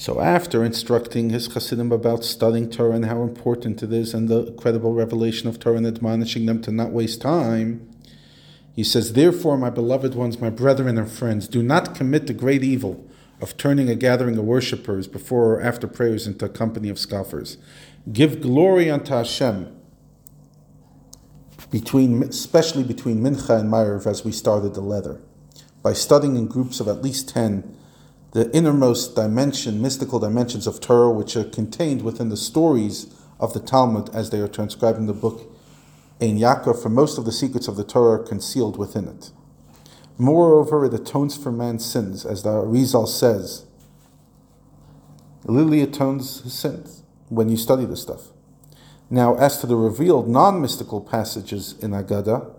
So after instructing his Hasidim about studying Torah and how important it is and the credible revelation of Torah and admonishing them to not waste time, he says, Therefore, my beloved ones, my brethren and friends, do not commit the great evil of turning a gathering of worshippers before or after prayers into a company of scoffers. Give glory unto Hashem, between, especially between Mincha and Ma'ariv, as we started the letter, by studying in groups of at least 10 the innermost dimension, mystical dimensions of Torah, which are contained within the stories of the Talmud as they are transcribed in the book Ein Yaakov, for most of the secrets of the Torah are concealed within it. Moreover, it atones for man's sins, as the Arizal says. Literally atones his sins when you study this stuff. Now, as to the revealed non mystical passages in Agada,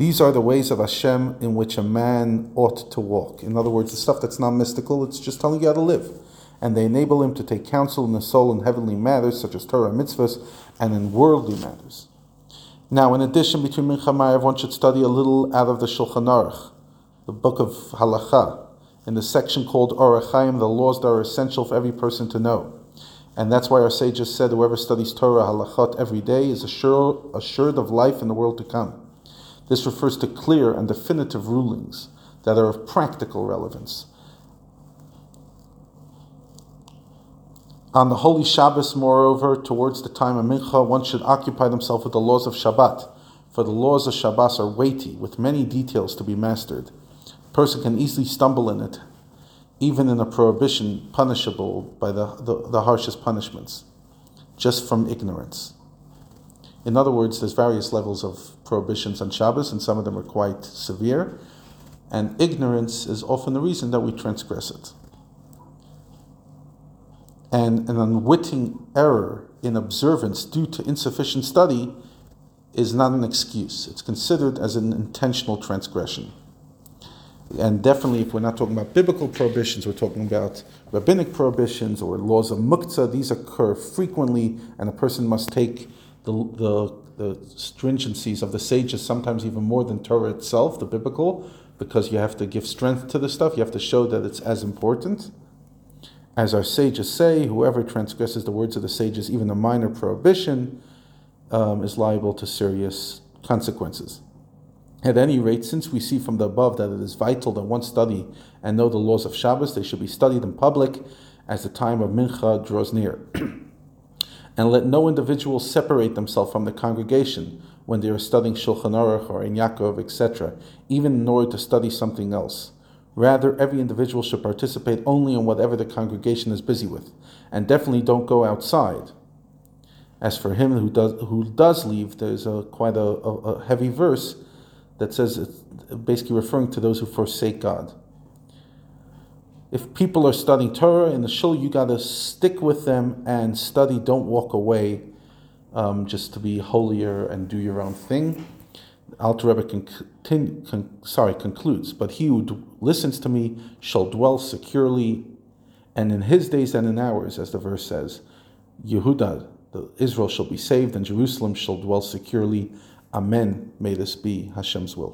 these are the ways of Hashem in which a man ought to walk. In other words, the stuff that's not mystical, it's just telling you how to live. And they enable him to take counsel in the soul in heavenly matters, such as Torah mitzvahs, and in worldly matters. Now, in addition, between Mincha and Ma'ariv, one should study a little out of the Shulchan Aruch, the book of Halacha, in the section called Orach Chaim, the laws that are essential for every person to know. And that's why our sages said whoever studies Torah halachot every day is assured, assured of life in the world to come. This refers to clear and definitive rulings that are of practical relevance. On the holy Shabbos, moreover, towards the time of Mincha, one should occupy themselves with the laws of Shabbat, for the laws of Shabbos are weighty, with many details to be mastered. A person can easily stumble in it, even in a prohibition punishable by the, the, the harshest punishments, just from ignorance. In other words, there's various levels of prohibitions on Shabbos, and some of them are quite severe, and ignorance is often the reason that we transgress it and an unwitting error in observance due to insufficient study is not an excuse. It's considered as an intentional transgression. And definitely, if we're not talking about biblical prohibitions, we're talking about rabbinic prohibitions or laws of muktzah. These occur frequently, and a person must take the, the, the stringencies of the sages, sometimes even more than Torah itself, the biblical, because you have to give strength to the stuff. You have to show that it's as important. As our sages say, whoever transgresses the words of the sages, even a minor prohibition, um, is liable to serious consequences. At any rate, since we see from the above that it is vital that one study and know the laws of Shabbos, they should be studied in public as the time of Mincha draws near. and let no individual separate themselves from the congregation when they are studying Shulchan Aruch or Ein Yaakov, etc., even in order to study something else. Rather, every individual should participate only in whatever the congregation is busy with, and definitely don't go outside. As for him who does who does leave, there's a quite a, a, a heavy verse that says it's basically referring to those who forsake God. If people are studying Torah in the shul, you got to stick with them and study. Don't walk away um, just to be holier and do your own thing. Alter Rebbe con- sorry, concludes, but he who d- listens to me shall dwell securely, and in his days and in ours, as the verse says, Yehuda, the Israel shall be saved, and Jerusalem shall dwell securely. Amen. May this be Hashem's will.